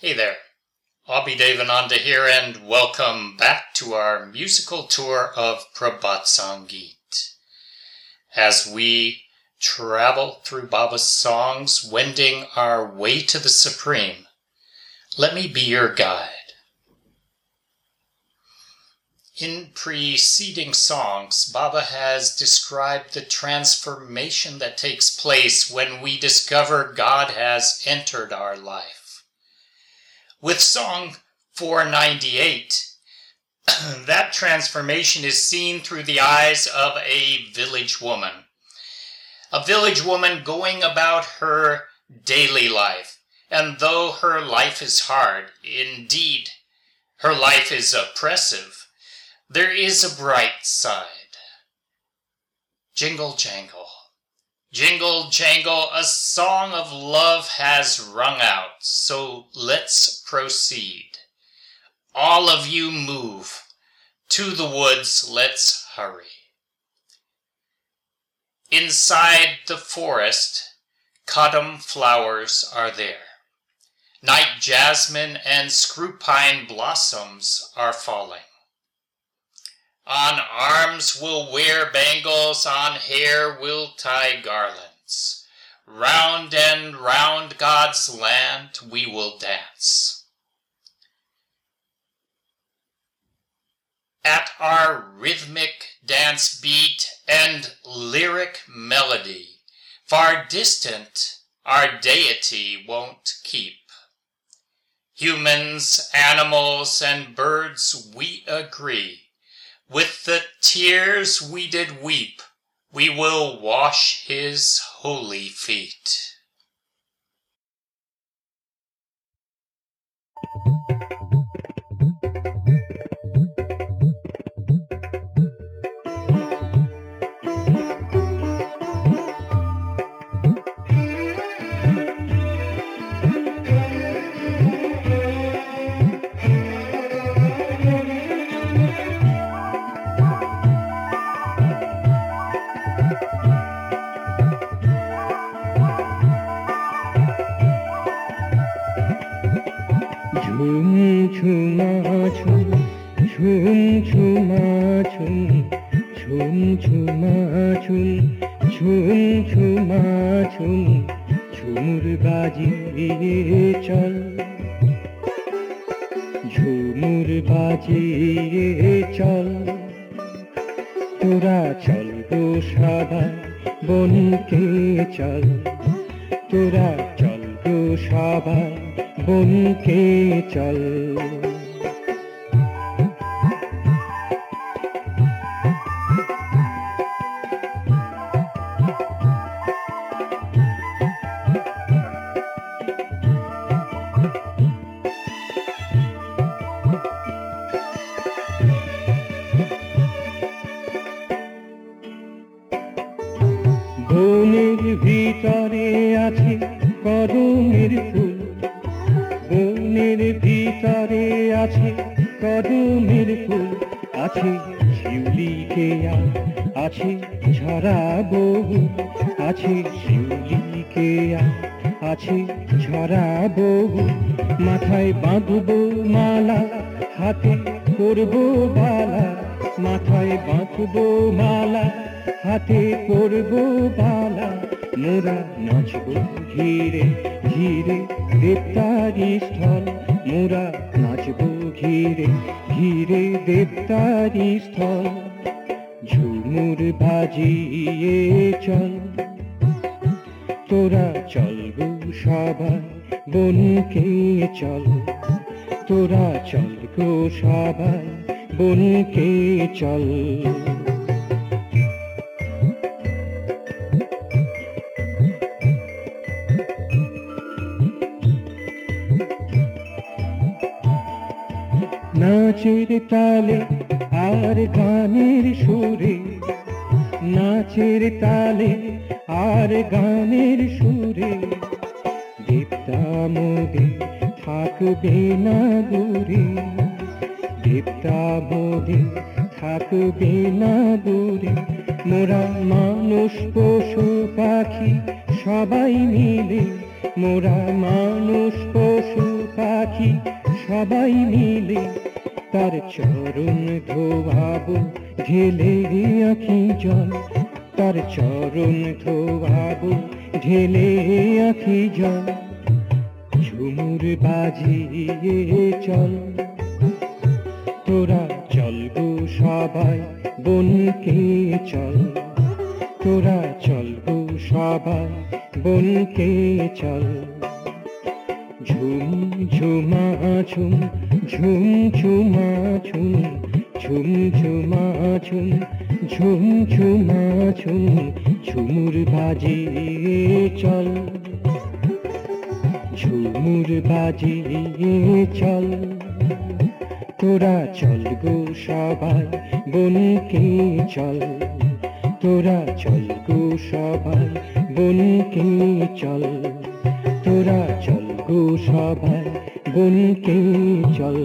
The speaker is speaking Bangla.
Hey there, Abhi Devananda here, and welcome back to our musical tour of Prabhat Sangeet. As we travel through Baba's songs, wending our way to the Supreme, let me be your guide. In preceding songs, Baba has described the transformation that takes place when we discover God has entered our life. With song 498, that transformation is seen through the eyes of a village woman. A village woman going about her daily life. And though her life is hard, indeed, her life is oppressive, there is a bright side. Jingle jangle. Jingle jangle, a song of love has rung out, so let's proceed. All of you move. To the woods, let's hurry. Inside the forest, kadam flowers are there. Night jasmine and screw pine blossoms are falling. On arms we'll wear bangles, on hair we'll tie garlands. Round and round God's land we will dance. At our rhythmic dance beat and lyric melody, far distant our deity won't keep. Humans, animals, and birds, we agree with the tears we did weep, we will wash his holy feet. ঝুম ঝুমা ঝুম ঝুম ছুমা ঝুম ঝুম ছুমা ঝুম ঝুম ছুমা ঝুম ঝুমুর বাজিয়ে চল ঝুমুর বাজিয়ে চল তোরা চল গো সবাই বনকে চল তোরা চল গো সবাই জীবন খেয়ে চল। বনের ভিতরে আছে কদমের ফুল। ভিতরে আছে, কদমের ফুল আছে আছে, ঝরা বহু আছে আছে, ঝরা বহু। মাথায় বাঁধব মালা, হাতে করব বালা। মাথায় বাঁধব মালা, হাতে করব বালা। মোরা নাচব ঘিরে ঘিরে দেবতারি স্থল মোরা নাচব ঘিরে ঘিরে দেবতারি স্থল ঝুমুর বাজিয়ে চল। তোরা চলব সবাই, বনকে চল। তোরা চল গো সবাই, বনকে চল। নাচের তালে আর গানের সুরে, নাচের তালে আর গানের সুরে। দীপ্তা মোদে থাকবে না দূরে দীপ্তা মোদে থাকবে না দূরে। মোরা মানুষ, পশু পাখি সবাই মিলে, মোরা মানুষ, পশু পাখি সবাই মিলে। তার চরণ ধোয়াবো ঢেলে আখি জল। তার চরণ ধোয়াবো ঢেলে আখি জল। ঝুমুর বাজিয়ে চল। তোরা চল গো সবাই বনকে চল। তোরা চল গো সবাই বনকে চল। ঝুম, ঝুমা, ঝুম ঝুম, ঝুমা, ঝুম ঝুম, ঝুমা, ঝুম ঝুম, ঝুমা, ঝুম, ঝুমুর বাজিয়ে চল। ঝুমুর বাজিয়ে চল। তোরা চল গো সবাই বনকে চল? তোরা চল গো সবাই বনকে চল? তোরা চল গো সভায় বনকে চল।